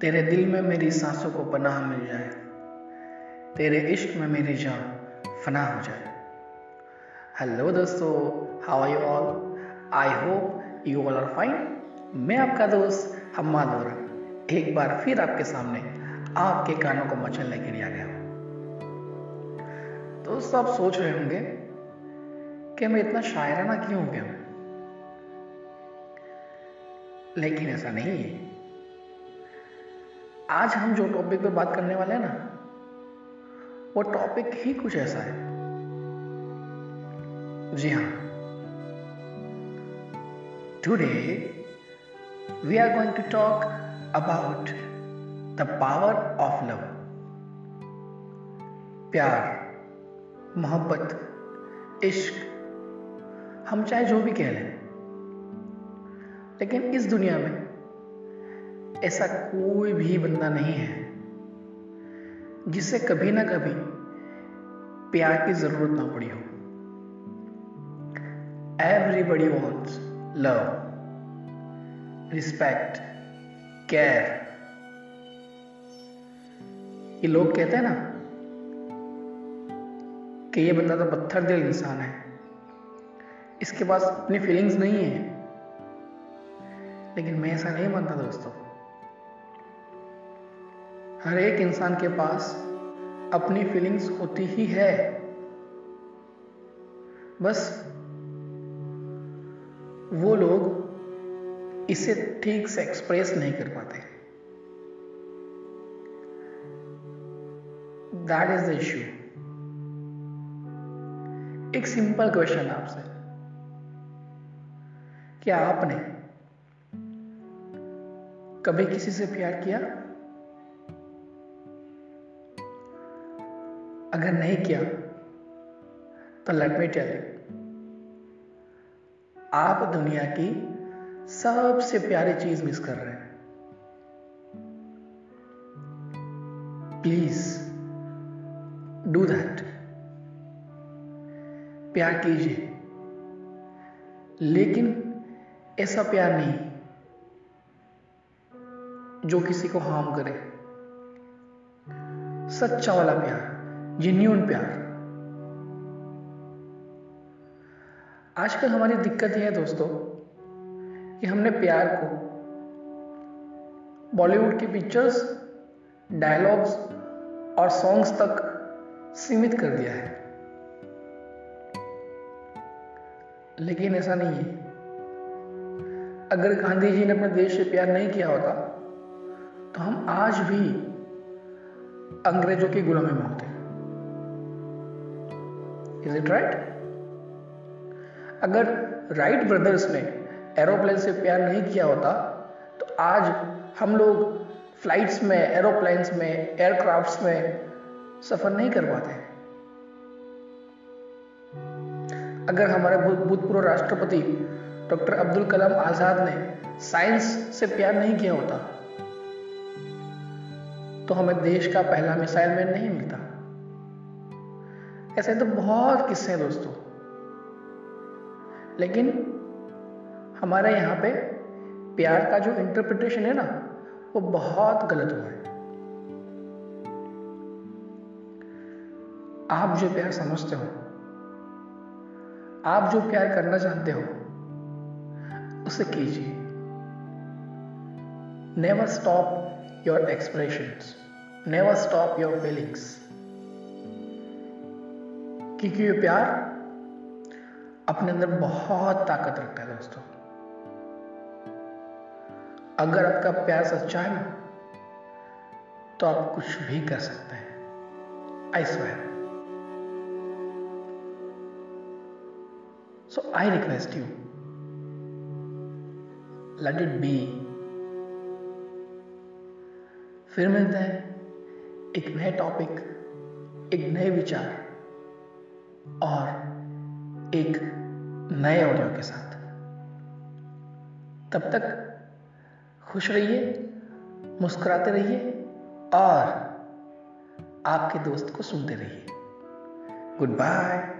तेरे दिल में मेरी सांसों को पनाह मिल जाए, तेरे इश्क में मेरी जान फना हो जाए। हेलो दोस्तों how are you all I hope you all are fine मैं आपका दोस्त हम्मा दोरा एक बार फिर आपके सामने आपके कानों को मचल लिए आ गया दोस्तों, आप सोच रहे होंगे कि मैं इतना शायराना क्यों हो गया लेकिन ऐसा नहीं है। आज हम जो टॉपिक पे बात करने वाले हैं ना, वो टॉपिक ही कुछ ऐसा है। जी हाँ। Today we are going to talk about the power of love प्यार, मोहब्बत, इश्क, हम चाहे जो भी कह लें। लेकिन इस दुनिया में ऐसा कोई भी बंदा नहीं है जिसे कभी ना कभी प्यार की ज़रूरत ना पड़ी हो। Everybody wants love respect care ये लोग कहते हैं ना कि ये बंदा तो पत्थर दिल इंसान है। इसके पास अपनी फीलिंग्स नहीं है। लेकिन मैं ऐसा नहीं मानता दोस्तों। हर एक इंसान के पास अपनी फीलिंग्स होती ही है। बस वो लोग इसे ठीक से एक्सप्रेस नहीं कर पाते। दैट इज़ द इश्यू एक सिंपल क्वेश्चन आपसे। क्या आपने कभी किसी से प्यार किया? अगर नहीं किया तो लेट मी टेल यू आप दुनिया की सबसे प्यारी चीज़ मिस कर रहे हैं। प्लीज़ डू दैट प्यार कीजिए। लेकिन ऐसा प्यार नहीं जो किसी को हार्म करे। सच्चा वाला प्यार। जिन्यून प्यार। आजकल हमारी दिक्कत यह है दोस्तों, कि हमने प्यार को बॉलीवुड की पिक्चर्स डायलॉग्स और सॉन्ग्स तक सीमित कर दिया है। लेकिन ऐसा नहीं है। अगर गांधी जी ने अपने देश से प्यार नहीं किया होता तो हम आज भी अंग्रेज़ों की गुलामी में होते। इज़ इट राइट अगर राइट ब्रदर्स ने एरोप्लेन से प्यार नहीं किया होता तो आज हम लोग फ्लाइट्स में एरोप्लेन्स में एयरक्राफ्ट्स में सफ़र नहीं कर पाते अगर हमारे भूतपूर्व राष्ट्रपति डॉक्टर अब्दुल कलाम आज़ाद ने साइंस से प्यार नहीं किया होता तो हमें देश का पहला मिसाइल मैन नहीं मिलता। ऐसे तो बहुत किस्से हैं दोस्तों। लेकिन हमारे यहाँ पे प्यार का जो इंटरप्रिटेशन है ना, वो बहुत गलत हुआ है। आप जो प्यार समझते हो, आप जो प्यार करना चाहते हो, उसे कीजिए। Never stop your expressions never stop your feelings क्योंकि ये प्यार अपने अंदर बहुत ताकत रखता है दोस्तों। अगर आपका प्यार सच्चा है तो आप कुछ भी कर सकते हैं। I swear so I request you let it be फिर मिलते हैं एक नए टॉपिक एक नए विचार। और एक नए ऑडियो के साथ। तब तक खुश रहिए, मुस्कुराते रहिए और आपके दोस्त को सुनते रहिए। Good bye